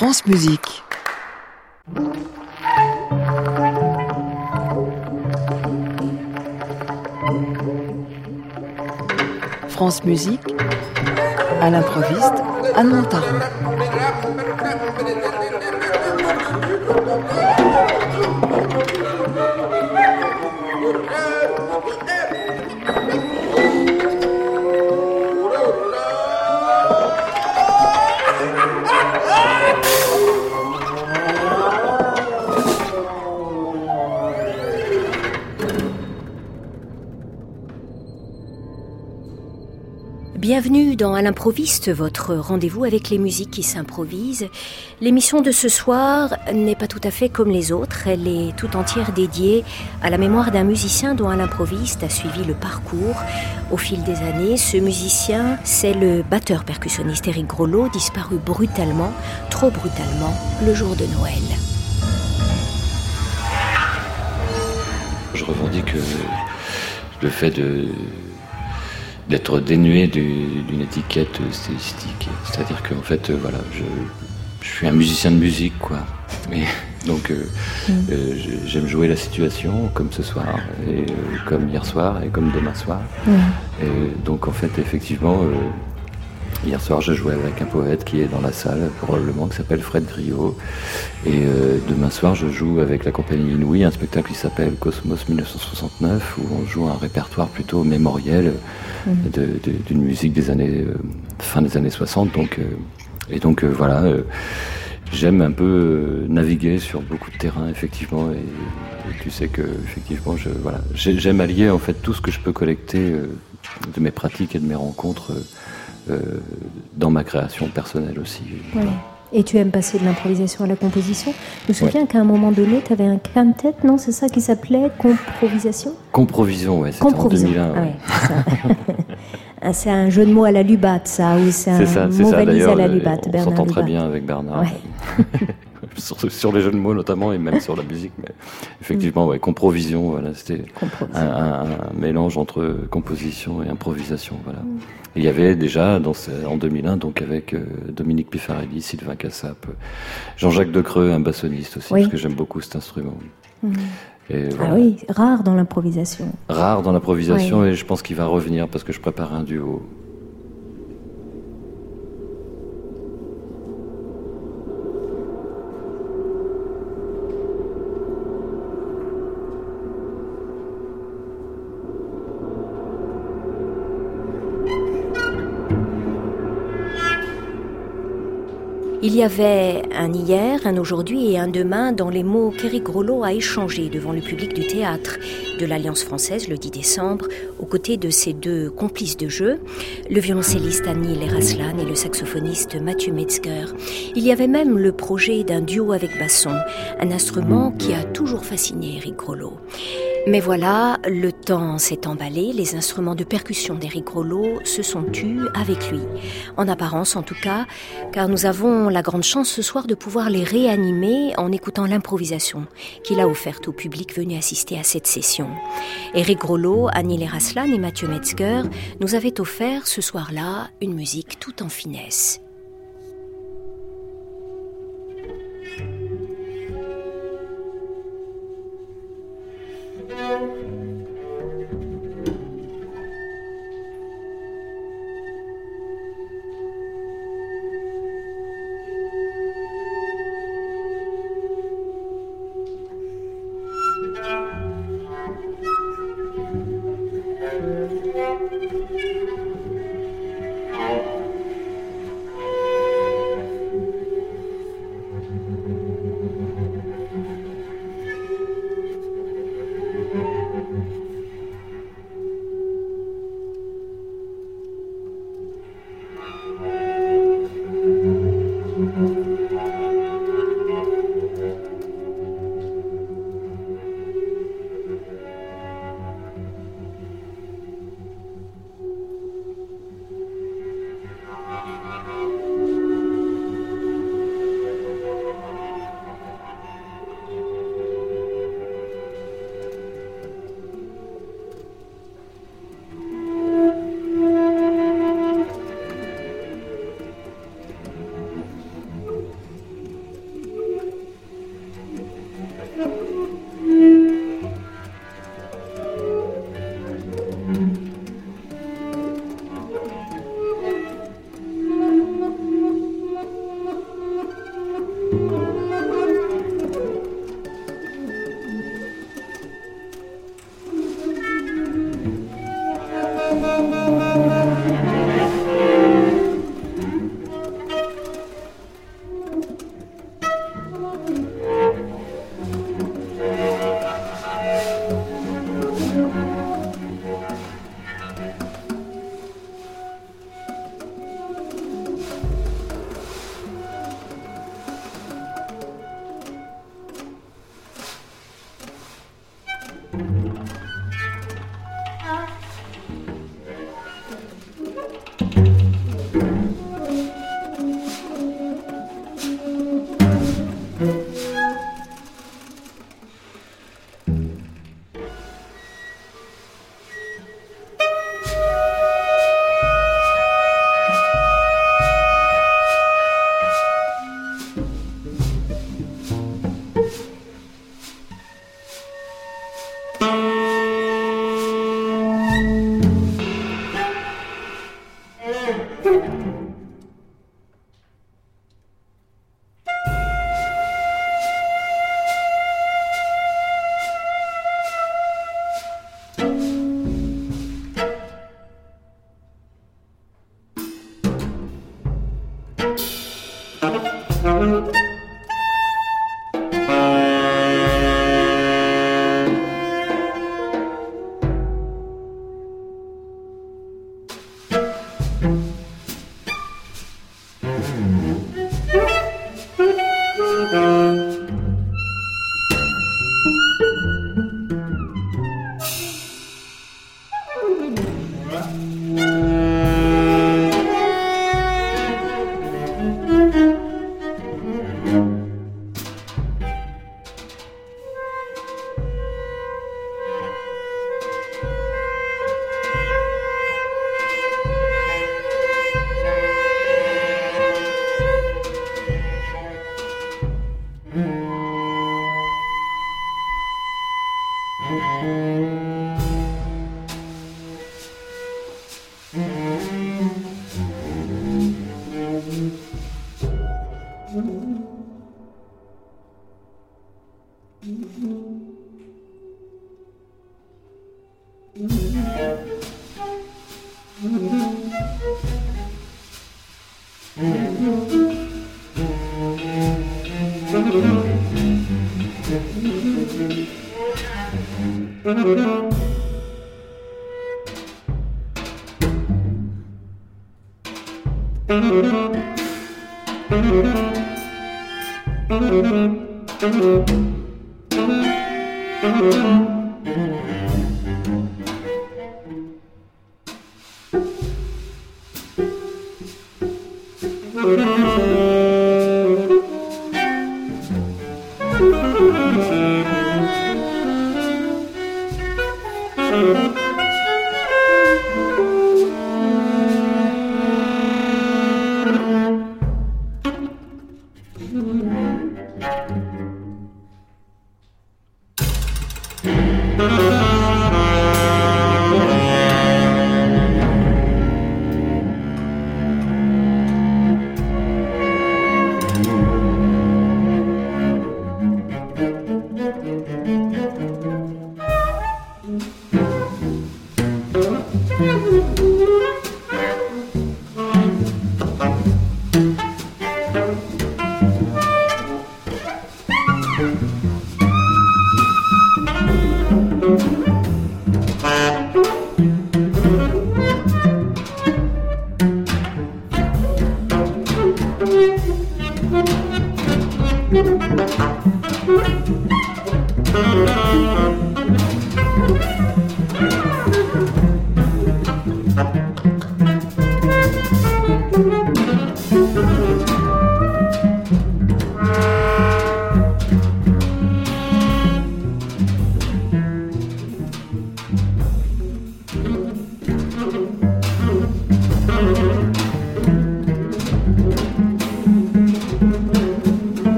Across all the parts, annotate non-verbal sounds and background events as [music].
France Musique. France Musique, à l'improviste, à Montaron. Bienvenue dans À l'improviste, votre rendez-vous avec les musiques qui s'improvisent. L'émission de ce soir n'est pas tout à fait comme les autres, elle est tout entière dédiée à la mémoire d'un musicien dont À l'improviste a suivi le parcours au fil des années. Ce musicien, c'est le batteur percussionniste Eric Grolot, disparu brutalement, trop brutalement, le jour de Noël. Je revendique euh, le fait de d'être dénué d'une étiquette stylistique. C'est-à-dire qu'en fait, euh, voilà, je, suis un musicien de musique, quoi. Et [laughs] donc, euh, mm. euh, j'aime jouer la situation, comme ce soir, et comme hier soir, et comme demain soir. Mm. Et donc, en fait, effectivement, Hier soir, je jouais avec un poète qui est dans la salle, probablement, qui s'appelle Fred Griot. Et euh, demain soir, je joue avec la compagnie Inouï, un spectacle qui s'appelle Cosmos 1969, où on joue un répertoire plutôt mémoriel mhm. d'une musique des années, euh, fin des années 60. Donc, euh, et donc, voilà. J'aime un peu naviguer sur beaucoup de terrain, effectivement, et, tu sais que effectivement, je, voilà, j'aime allier en fait tout ce que je peux collecter de mes pratiques et de mes rencontres euh, dans ma création personnelle aussi. Et tu aimes passer de l'improvisation à la composition. Je me souviens qu'à un moment donné, tu avais un quintet, non C'est ça qui s'appelait Comprovisation? Comprovision, ouais, c'était en 2001. [laughs] Ah c'est un jeu de mots à la Lubatte, ça, ou c'est un mot valise à la Lubatte, On s'entend très bien avec Bernard. [laughs] sur, les jeux de mots notamment et même sur la musique. Mais effectivement, ouais, comprovision, voilà, c'était un, mélange entre composition et improvisation. Voilà. Il y avait déjà dans en 2001, donc avec euh, Dominique Pifarelli, Sylvain Cassap, Jean-Jacques Decreux, un bassoniste aussi, parce que j'aime beaucoup cet instrument. Mm. Ah oui, rare dans l'improvisation. Rare dans l'improvisation et je pense qu'il va revenir parce que je prépare un duo Il y avait un hier, un aujourd'hui et un demain dans les mots qu'Éric Grolot a échangés devant le public du théâtre de l'Alliance française le 10 décembre, aux côtés de ses deux complices de jeu, le violoncelliste Annie Leraslan et le saxophoniste Mathieu Metzger. Il y avait même le projet d'un duo avec basson, un instrument qui a toujours fasciné Éric Grolot. Mais voilà, le temps s'est emballé, les instruments de percussion d'Éric Rollo se sont tus avec lui. En apparence en tout cas, car nous avons la grande chance ce soir de pouvoir les réanimer en écoutant l'improvisation qu'il a offerte au public venu assister à cette session. Éric Rollo, Annie Leraslan et Mathieu Metzger nous avaient offert ce soir-là une musique tout en finesse. Mm-hmm.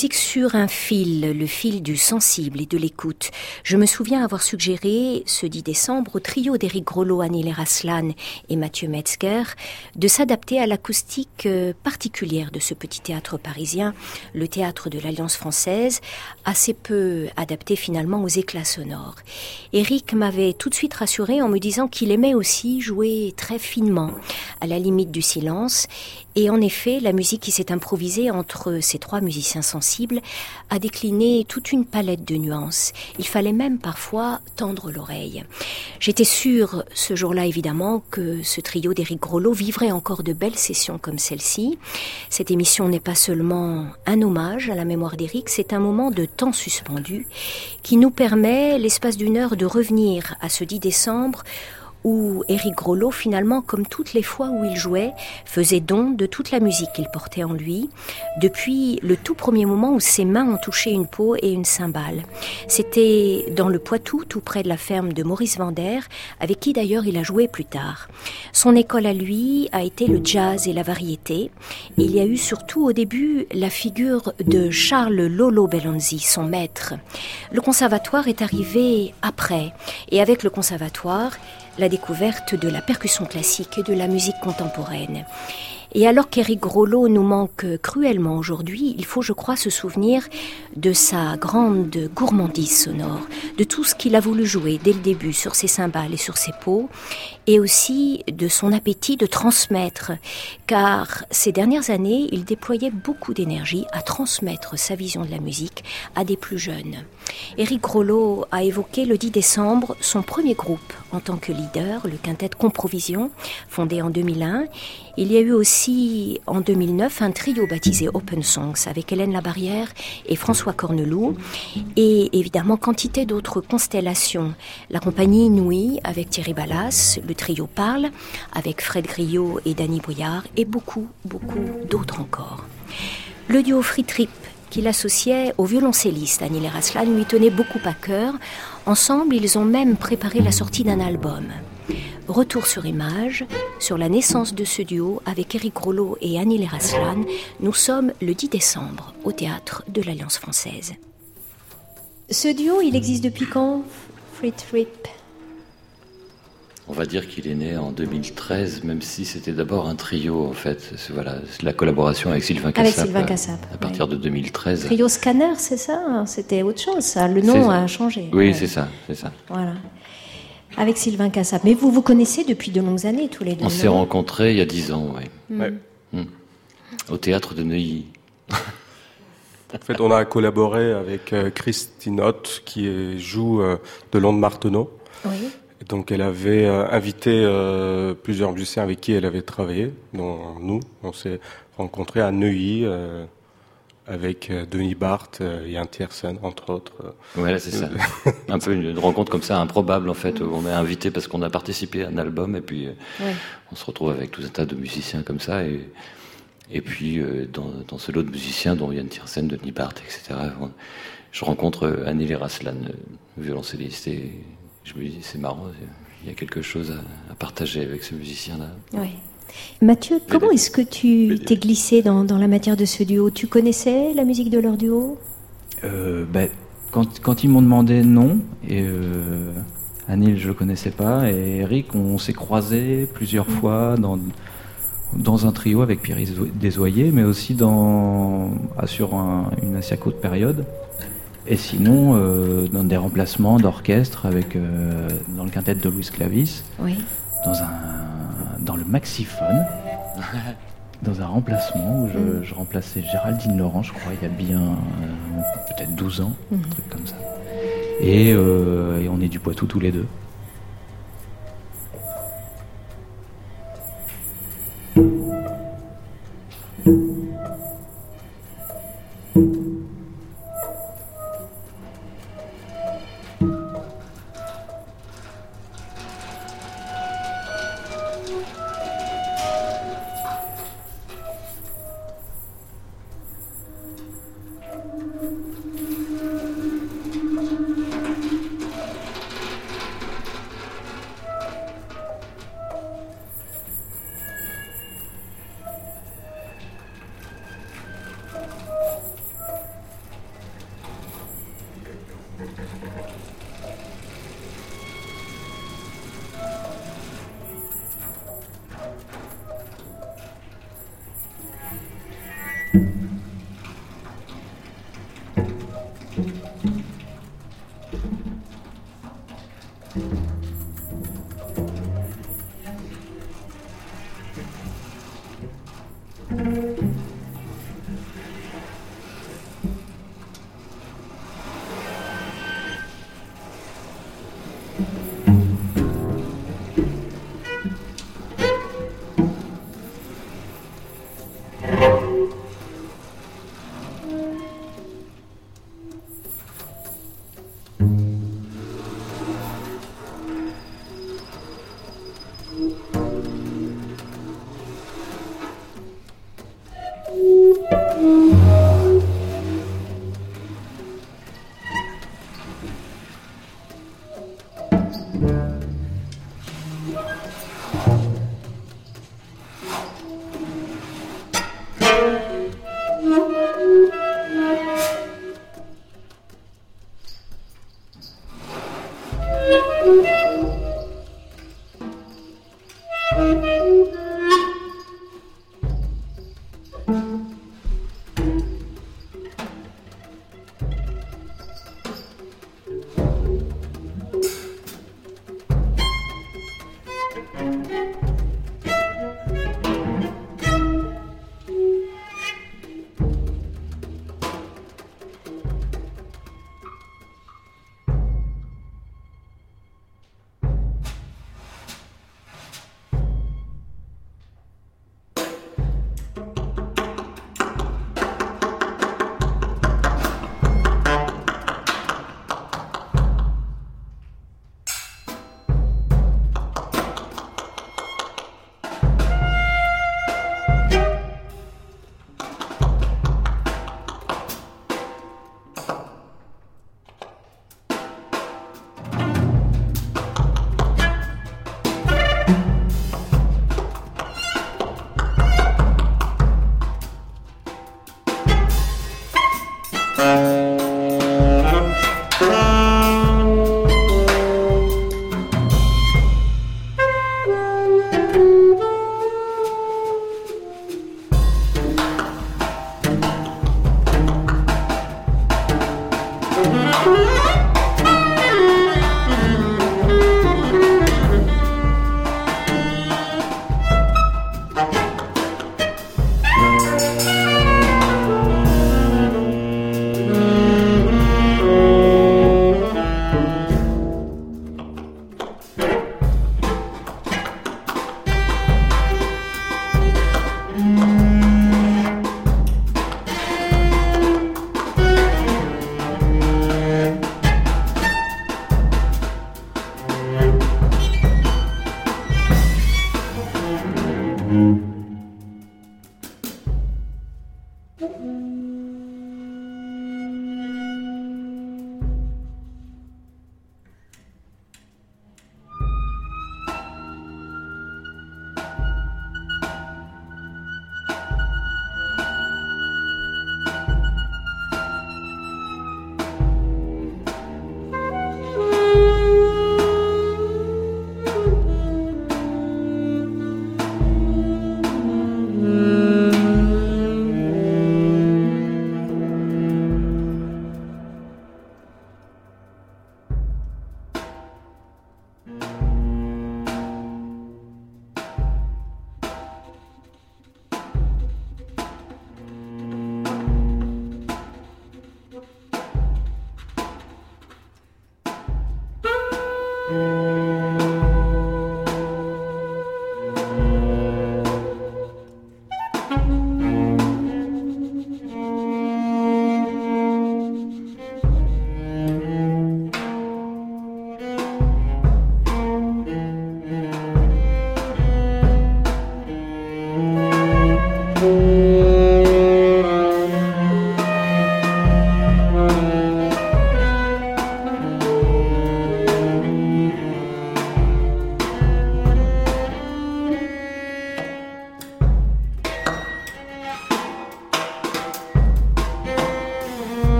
Musique sur un fil, le fil du sensible et de l'écoute. Je me souviens avoir suggéré, ce 10 décembre, au trio d'Éric Grollo, Annie Leraslan et Mathieu Metzger, de s'adapter à l'acoustique euh, particulière de ce petit théâtre parisien, le théâtre de l'Alliance française, assez peu adapté finalement aux éclats sonores. Éric m'avait tout de suite rassuré en me disant qu'il aimait aussi jouer très finement, à la limite du silence, et en effet, la musique qui s'est improvisée entre ces trois musiciens sensibles a décliné toute une palette de nuances. Il fallait même parfois tendre l'oreille. J'étais sûre, ce jour-là évidemment, que ce trio d'Éric Grollo vivrait encore de belles sessions comme celle-ci. Cette émission n'est pas seulement un hommage à la mémoire d'Éric, c'est un moment de temps suspendu qui nous permet, l'espace d'une heure, de revenir à ce 10 décembre où Éric Grollo, finalement, comme toutes les fois où il jouait, faisait don de toute la musique qu'il portait en lui, depuis le tout premier moment où ses mains ont touché une peau et une cymbale. C'était dans le Poitou, tout près de la ferme de Maurice Vander, avec qui d'ailleurs il a joué plus tard. Son école à lui a été le jazz et la variété. il y a eu surtout au début la figure de Charles Lolo Bellonzi, son maître. Le conservatoire est arrivé après, et avec le conservatoire, la découverte de la percussion classique et de la musique contemporaine. Et alors qu'Éric Grollo nous manque cruellement aujourd'hui, il faut, je crois, se souvenir de sa grande gourmandise sonore, de tout ce qu'il a voulu jouer dès le début sur ses cymbales et sur ses peaux, et aussi de son appétit de transmettre, car ces dernières années, il déployait beaucoup d'énergie à transmettre sa vision de la musique à des plus jeunes. Éric Grollo a évoqué le 10 décembre son premier groupe en tant que leader, le quintet Comprovision, fondé en 2001. Il y a eu aussi en 2009 un trio baptisé Open Songs avec Hélène Labarrière et François Corneloup et évidemment quantité d'autres constellations. La compagnie Inouï avec Thierry Ballas, le trio Parle avec Fred Griot et Danny Bouillard et beaucoup, beaucoup d'autres encore. Le duo Free Trip qu'il associait au violoncelliste Annie Leraslan lui tenait beaucoup à cœur. Ensemble, ils ont même préparé la sortie d'un album. Retour sur image, sur la naissance de ce duo avec Eric Rollo et Annie Leraslan, nous sommes le 10 décembre au théâtre de l'Alliance française. Ce duo, il existe depuis quand? Free Trip on va dire qu'il est né en 2013, même si c'était d'abord un trio en fait. Voilà, la collaboration avec Sylvain Cassap. Avec Sylvain Cassap. À, partir de 2013. Trio Scanner, c'est ça C'était autre chose, ça. Le nom a changé. Oui, c'est ça, c'est ça. Voilà. Avec Sylvain Cassap. Mais vous vous connaissez depuis de longues années tous les deux. On s'est rencontrés il y a dix ans, oui. Hmm. Hmm. Au théâtre de Neuilly. [laughs] En fait, on a collaboré avec euh, Christine Ott, qui joue euh, de Londres Marteneau. Oui. Donc elle avait euh, invité euh, plusieurs musiciens avec qui elle avait travaillé, dont nous. On s'est rencontrés à Neuilly euh, avec Denis Barthes et Yann Tiersen, entre autres. Ouais, c'est ça. [laughs] un peu une, rencontre comme ça, improbable en fait. Où on est invité parce qu'on a participé à un album et puis on se retrouve avec tout un tas de musiciens comme ça. Et, et puis dans, dans, ce lot de musiciens, dont Yann Tiersen, Denis Barthes, etc., je rencontre Annie Raslan, violoncelliste et je me dis, c'est marrant, il y a quelque chose à, partager avec ce musicien-là. Oui. Mathieu, comment est-ce que tu t'es glissé dans, dans, la matière de ce duo? Tu connaissais la musique de leur duo? Euh, ben, quand, quand, ils m'ont demandé, non. Et euh, Anil, je ne le connaissais pas. Et Eric, on s'est croisés plusieurs mm. fois dans, dans un trio avec Pierre Desoyer, mais aussi dans, sur une assez courte période. Et sinon, euh, dans des remplacements d'orchestre avec euh, dans le quintet de Louis Clavis, oui. dans un dans le maxiphone, [laughs] dans un remplacement où je, mm. je, remplaçais Géraldine Laurent, je crois, il y a bien euh, peut-être 12 ans, un mm. truc comme ça. Et, et on est du Poitou tous les deux.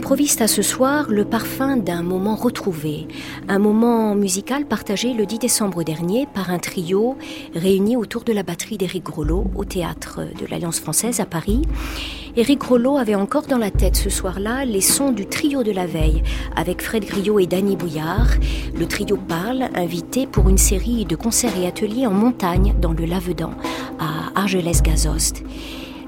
L'improviste à ce soir, le parfum d'un moment retrouvé, un moment musical partagé le 10 décembre dernier par un trio réuni autour de la batterie d'Éric Grolot au théâtre de l'Alliance française à Paris. Éric Grolot avait encore dans la tête ce soir-là les sons du trio de la veille avec Fred Griot et Danny Bouillard. Le trio parle, invité pour une série de concerts et ateliers en montagne dans le Lavedan à Argelès-Gazost.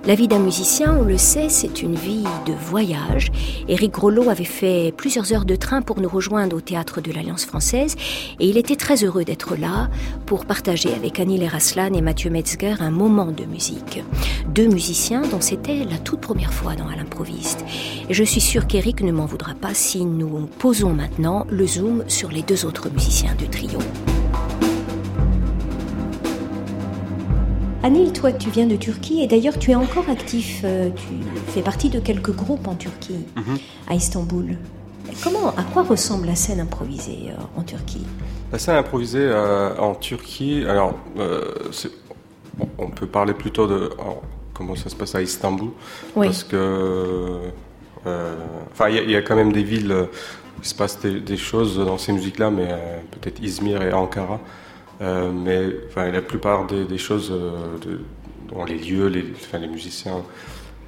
La vie d'un musicien, on le sait, c'est une vie de voyage. Éric Grolot avait fait plusieurs heures de train pour nous rejoindre au théâtre de l'Alliance française et il était très heureux d'être là pour partager avec Annie Leraslan et Mathieu Metzger un moment de musique. Deux musiciens dont c'était la toute première fois dans À l'improviste. Et je suis sûre qu'Éric ne m'en voudra pas si nous posons maintenant le zoom sur les deux autres musiciens du trio. Anil, toi, tu viens de Turquie et d'ailleurs, tu es encore actif. Euh, tu fais partie de quelques groupes en Turquie, mhm. à Istanbul. Comment, à quoi ressemble la scène improvisée euh, en Turquie? La scène improvisée euh, en Turquie, alors, on peut parler plutôt de comment ça se passe à Istanbul, parce que, enfin, il y, a quand même des villes où il se passe des, choses dans ces musiques-là, mais peut-être Izmir et Ankara. Euh, mais la plupart des, choses euh, dans les lieux, les, musiciens,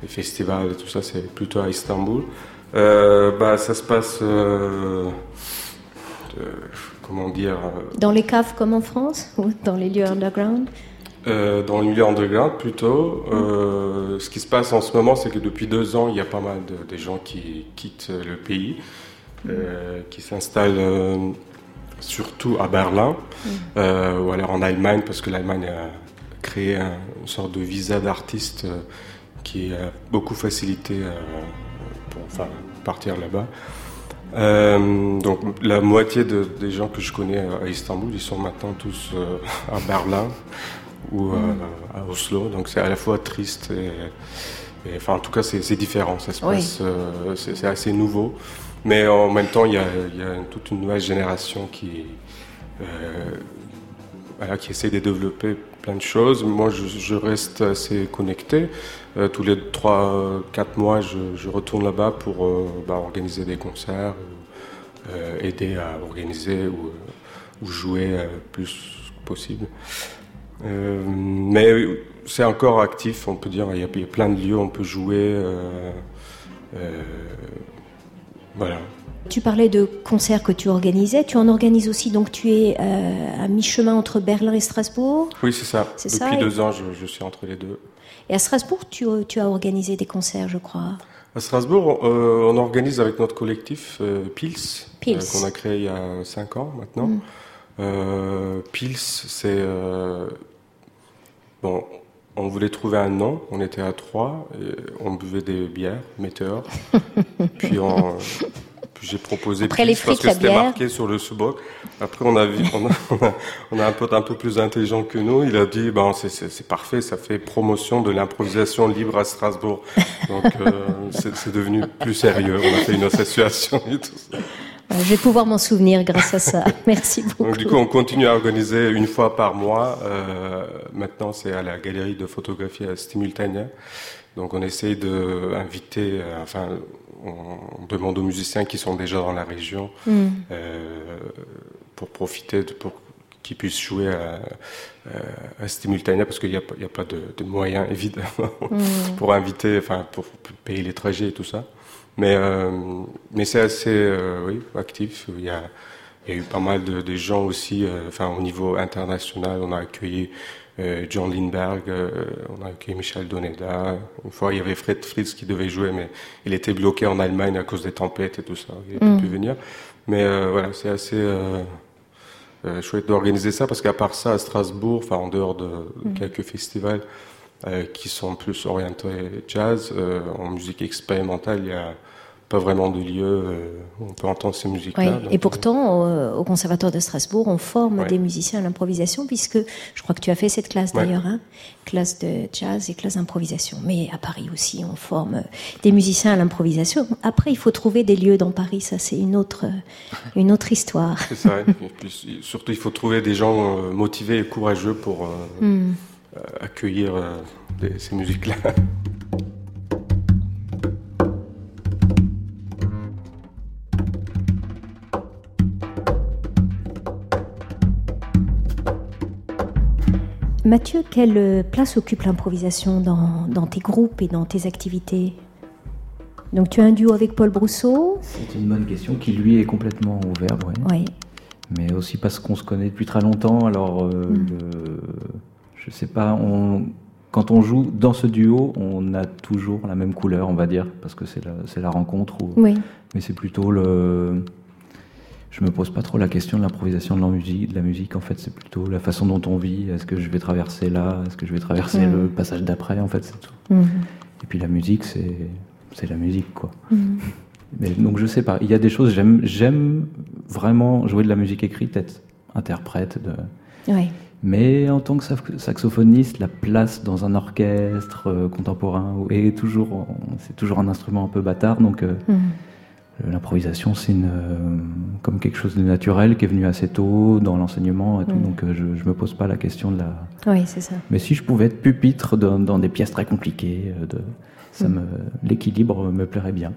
les festivals et tout ça, c'est plutôt à Istanbul. Euh, bah, ça se passe, comment dire Dans les caves comme en France ou dans les lieux underground? Dans les lieux underground plutôt. ce qui se passe en ce moment, c'est que depuis deux ans, il y a pas mal de, gens qui quittent le pays, qui s'installent surtout à Berlin mm. euh, ou alors en Allemagne, parce que l'Allemagne a créé une sorte de visa d'artiste euh, qui a beaucoup facilité euh, pour enfin, partir là-bas. donc la moitié des gens que je connais à Istanbul, ils sont maintenant tous à Berlin ou mm. à Oslo. Donc c'est à la fois triste et, enfin en tout cas c'est différent. Ça se passe, c'est assez nouveau. Mais en même temps, il y a, toute une nouvelle génération qui, euh, qui essaie de développer plein de choses. Moi, je, reste assez connecté. Euh, tous les 3-4 mois, je, retourne là-bas pour euh, bah, organiser des concerts, aider à organiser ou, jouer le plus possible. mais c'est encore actif, on peut dire. Il y, a, il y, a, plein de lieux où on peut jouer. Voilà. Tu parlais de concerts que tu organisais. Tu en organises aussi, donc tu es euh, à mi-chemin entre Berlin et Strasbourg Oui, c'est ça. Depuis deux ans, je, suis entre les deux. Et à Strasbourg, tu, as organisé des concerts, je crois À Strasbourg, euh, on organise avec notre collectif euh, Pils, qu'on a créé il y a cinq ans maintenant. Mm. Pils, c'est. bon, on voulait trouver un nom, on était à trois, on buvait des bières, météores. [laughs] puis, j'ai proposé Après les parce que c'était marqué sur le sous Après, on a, vu, on a, [laughs] un pote un peu plus intelligent que nous. Il a dit, ben, c'est parfait, ça fait promotion de l'improvisation libre à Strasbourg. Donc, euh, c'est devenu plus sérieux. On a fait une association et tout ça. Euh, je vais pouvoir m'en souvenir grâce à ça. [laughs] Merci beaucoup. Donc, du coup, on continue à organiser une fois par mois. Euh, maintenant, c'est à la galerie de photographie à Stimultania. Donc, on essaye d'inviter, euh, enfin, on demande aux musiciens qui sont déjà dans la région mm. euh, pour profiter, de, pour qu'ils puissent jouer à, à, Stimultania parce qu'il n'y a, a, pas de, de, moyens [laughs] évidemment mm. pour inviter, enfin, pour payer les trajets et tout ça. Mais, euh, mais c'est assez euh, oui, actif. Il y, a, il y a eu pas mal de, de gens aussi, euh, enfin au niveau international, on a accueilli euh, John Lindberg, on a accueilli Michel Doneda. Une fois, il y avait Fred Fritz qui devait jouer, mais il était bloqué en Allemagne à cause des tempêtes et tout ça. Il n'a mm. pu venir. Mais voilà, c'est assez chouette d'organiser ça parce qu'à part ça, à Strasbourg, enfin en dehors de mm. quelques festivals, euh, qui sont plus orientés jazz. Euh, en musique expérimentale, il n'y a pas vraiment de lieu euh, où on peut entendre ces musiques-là. Et pourtant, au Conservatoire de Strasbourg, on forme des musiciens à l'improvisation, puisque je crois que tu as fait cette classe d'ailleurs, hein, classe de jazz et classe d'improvisation. Mais à Paris aussi, on forme des musiciens à l'improvisation. Après, il faut trouver des lieux dans Paris, ça c'est une autre, une autre histoire. C'est ça, surtout il faut trouver des gens motivés et courageux pour... [laughs] Hmm. Euh, accueillir euh, ces musiques-là. Mathieu, quelle place occupe l'improvisation dans, tes groupes et dans tes activités? Donc tu as un duo avec Paul Brousseau? C'est une bonne question qui lui est complètement ouverte, oui. oui. Mais aussi parce qu'on se connaît depuis très longtemps, alors euh, mm je sais pas, on, quand on joue dans ce duo, on a toujours la même couleur, on va dire, parce que c'est la, la, rencontre. oui. Mais c'est plutôt le je me pose pas trop la question de l'improvisation de la musique. De la musique, en fait, c'est plutôt la façon dont on vit. Est-ce que je vais traverser là Est-ce que je vais traverser mm. le passage d'après En fait, c'est tout. Mm. Et puis la musique, c'est c'est la musique, quoi. Mm. [laughs] Mais, donc je sais pas. Il y a des choses. J'aime j'aime vraiment jouer de la musique écrite, être interprète. De... Oui. Mais en tant que saxophoniste, la place dans un orchestre euh, contemporain est toujours, c'est toujours un instrument un peu bâtard, donc. Euh, euh, l'improvisation, c'est euh, comme quelque chose de naturel qui est venu assez tôt dans l'enseignement et tout, donc je, ne me pose pas la question de la. Oui, c'est ça. Mais si je pouvais être pupitre dans, des pièces très compliquées, de, ça me, l'équilibre me plairait bien.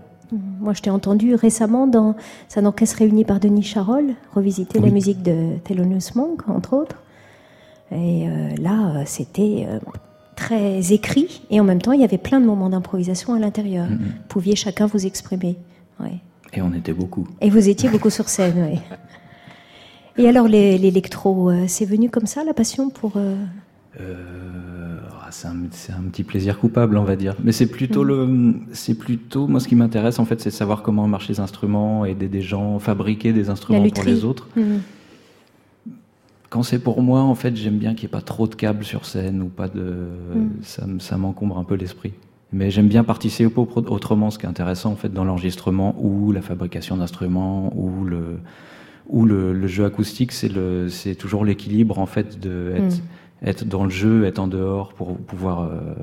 Moi, je t'ai entendu récemment dans un orchestre réuni par Denis Charol revisiter la musique de Thelonious Monk, entre autres. Et là, c'était très écrit et en même temps, il y avait plein de moments d'improvisation à l'intérieur. Vous pouviez chacun vous exprimer. Ouais. Et on était beaucoup. Et vous étiez beaucoup sur scène, oui. Et alors l'électro, euh, c'est venu comme ça la passion pour euh, euh, ah, c'est un, petit plaisir coupable, on va dire. Mais c'est plutôt mm. le, c'est plutôt moi ce qui m'intéresse en fait, c'est de savoir comment marchent les instruments, aider des gens, fabriquer des instruments pour les autres. Mm. Quand c'est pour moi, en fait, j'aime bien qu'il n'y ait pas trop de câbles sur scène ou pas de, mm. ça, ça m'encombre un peu l'esprit. Mais j'aime bien participer autrement, ce qui est intéressant en fait dans l'enregistrement ou la fabrication d'instruments ou le ou le, jeu acoustique, c'est le c'est toujours l'équilibre en fait de être, mm. être, dans le jeu, être en dehors pour pouvoir euh,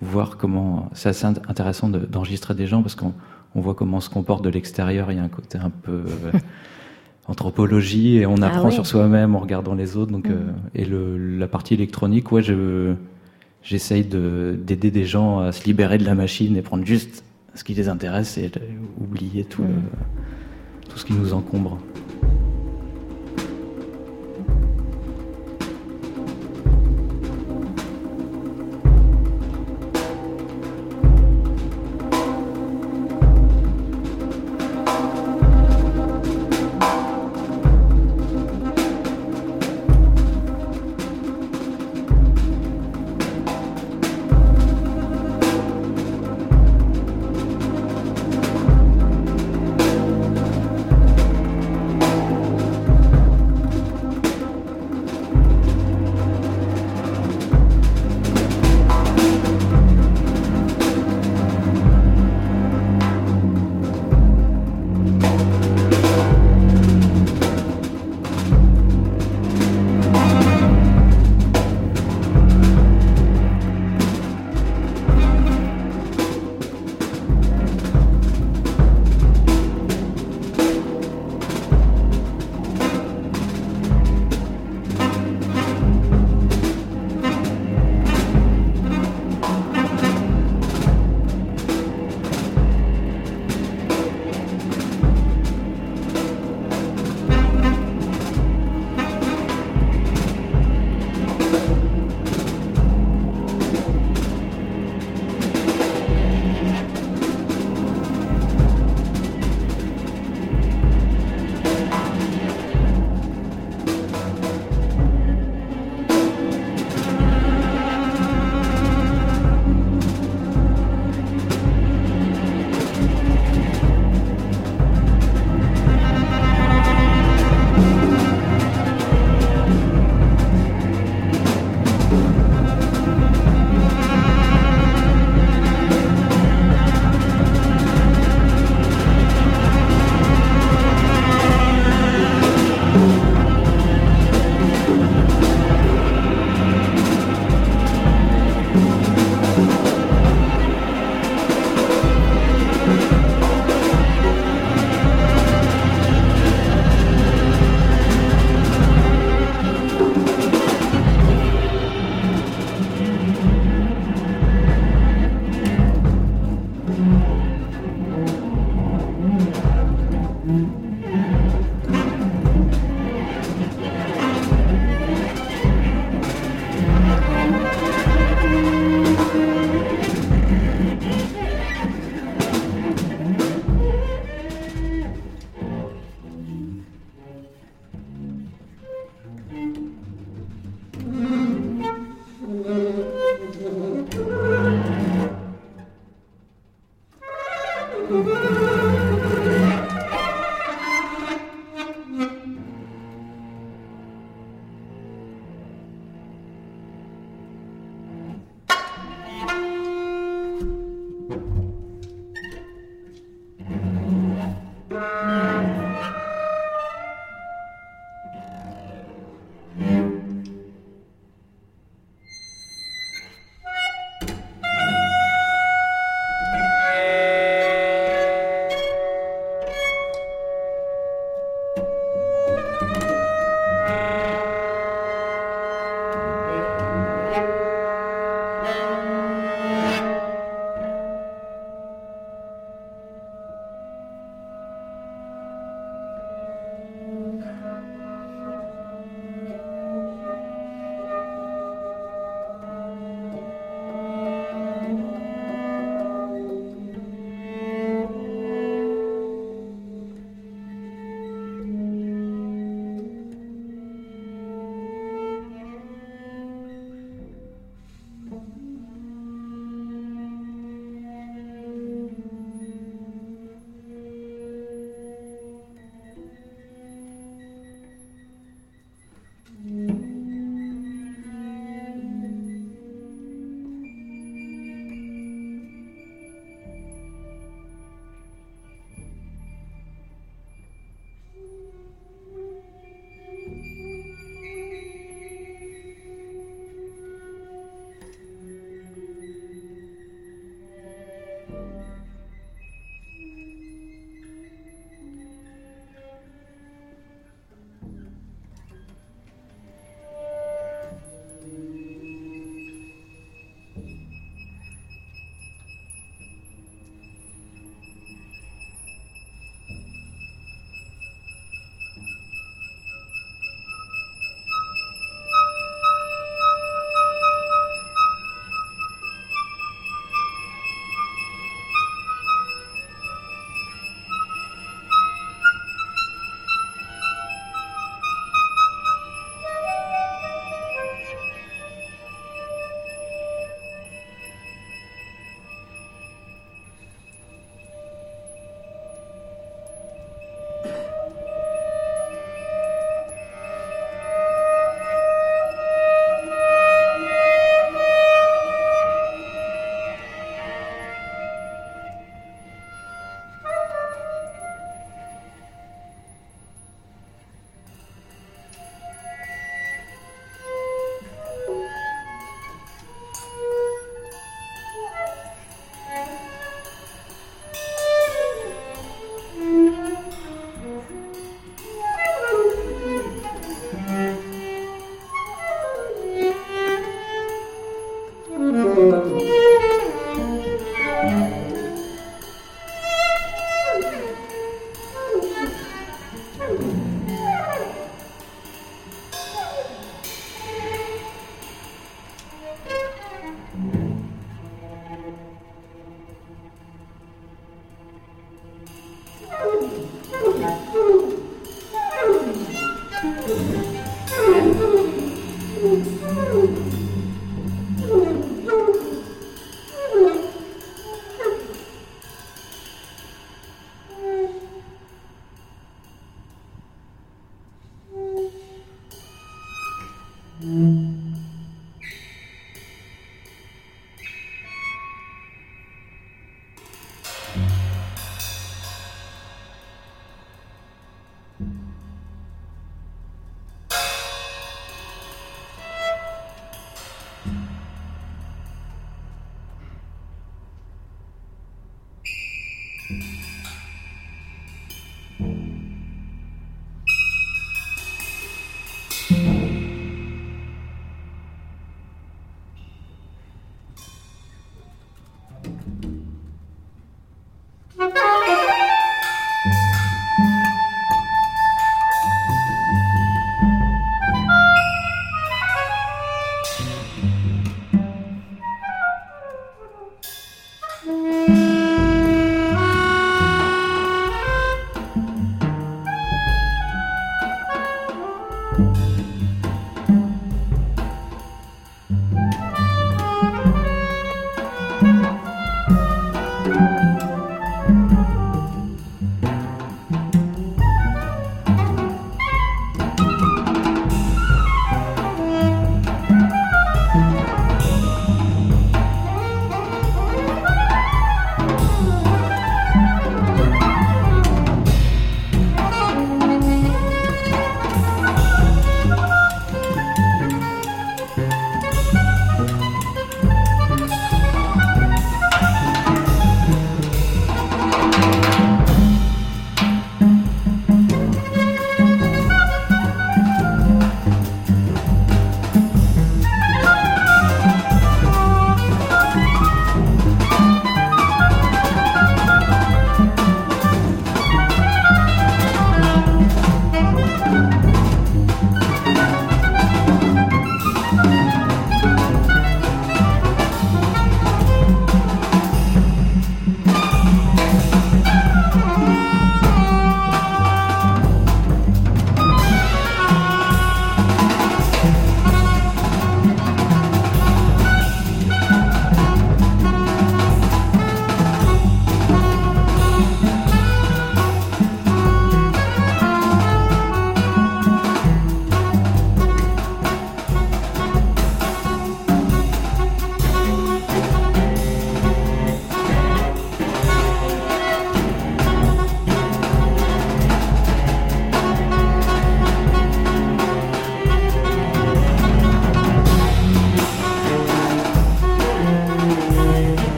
voir comment. C'est assez intéressant d'enregistrer des gens parce qu'on on voit comment on se comporte de l'extérieur. Il y a un côté un peu [laughs] anthropologie et on ah apprend sur soi-même en regardant les autres. Donc mm. euh, et le, la partie électronique, ouais, je j'essaye d'aider des gens à se libérer de la machine et prendre juste ce qui les intéresse et oublier tout, mm. tout ce qui nous encombre.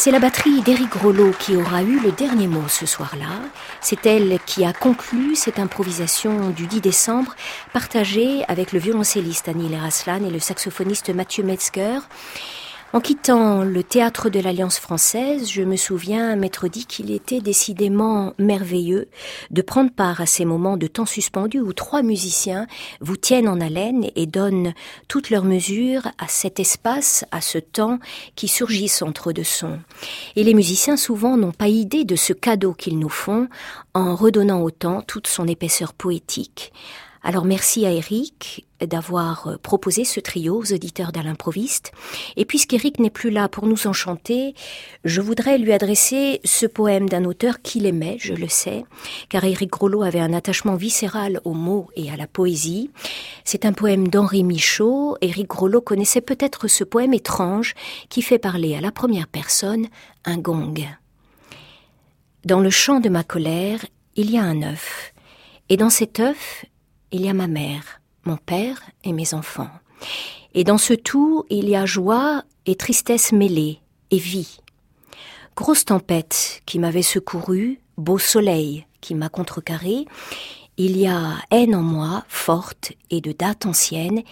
C'est la batterie d'Éric Rollo qui aura eu le dernier mot ce soir-là. C'est elle qui a conclu cette improvisation du 10 décembre, partagée avec le violoncelliste Anil Eraslan et le saxophoniste Mathieu Metzger. En quittant le théâtre de l'Alliance française, je me souviens m'être dit qu'il était décidément merveilleux de prendre part à ces moments de temps suspendu où trois musiciens vous tiennent en haleine et donnent toutes leurs mesures à cet espace, à ce temps qui surgissent entre deux sons. Et les musiciens souvent n'ont pas idée de ce cadeau qu'ils nous font en redonnant au temps toute son épaisseur poétique. Alors merci à Eric d'avoir euh, proposé ce trio aux auditeurs d'Alain l'improviste. Et puisqu'Eric n'est plus là pour nous enchanter, je voudrais lui adresser ce poème d'un auteur qu'il aimait, je le sais, car Éric Grolot avait un attachement viscéral aux mots et à la poésie. C'est un poème d'Henri Michaud. Éric Grolot connaissait peut-être ce poème étrange qui fait parler à la première personne un gong. Dans le champ de ma colère, il y a un œuf. Et dans cet œuf, il y a ma mère, mon père et mes enfants. Et dans ce tout, il y a joie et tristesse mêlée, et vie. Grosse tempête qui m'avait secouru, beau soleil qui m'a contrecarré, il y a haine en moi, forte et de date ancienne,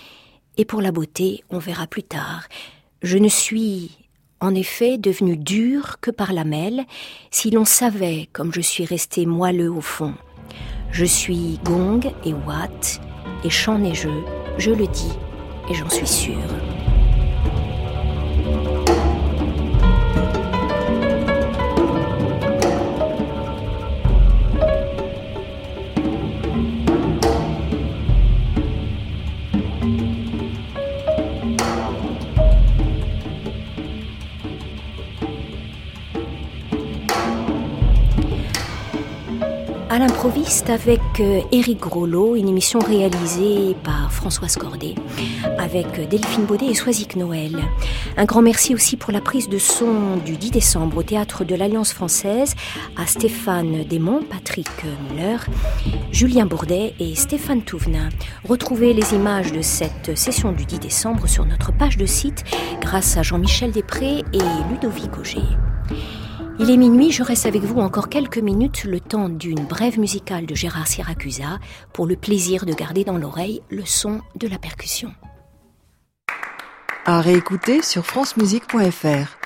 et pour la beauté, on verra plus tard. Je ne suis en effet devenu dur que par la mêle, si l'on savait comme je suis resté moelleux au fond. Je suis gong et watt, et chant neigeux, je le dis, et j'en suis sûre. À l'improviste avec euh, Éric Grolot, une émission réalisée par Françoise Cordet avec Delphine Baudet et Soisic Noël. Un grand merci aussi pour la prise de son du 10 décembre au théâtre de l'Alliance française à Stéphane Desmond, Patrick Muller, Julien Bourdet et Stéphane Touvenin. Retrouvez les images de cette session du 10 décembre sur notre page de site grâce à Jean-Michel Després et Ludovic Auger. Il est minuit, je reste avec vous encore quelques minutes, le temps d'une brève musicale de Gérard Syracusa, pour le plaisir de garder dans l'oreille le son de la percussion. À réécouter sur francemusique.fr.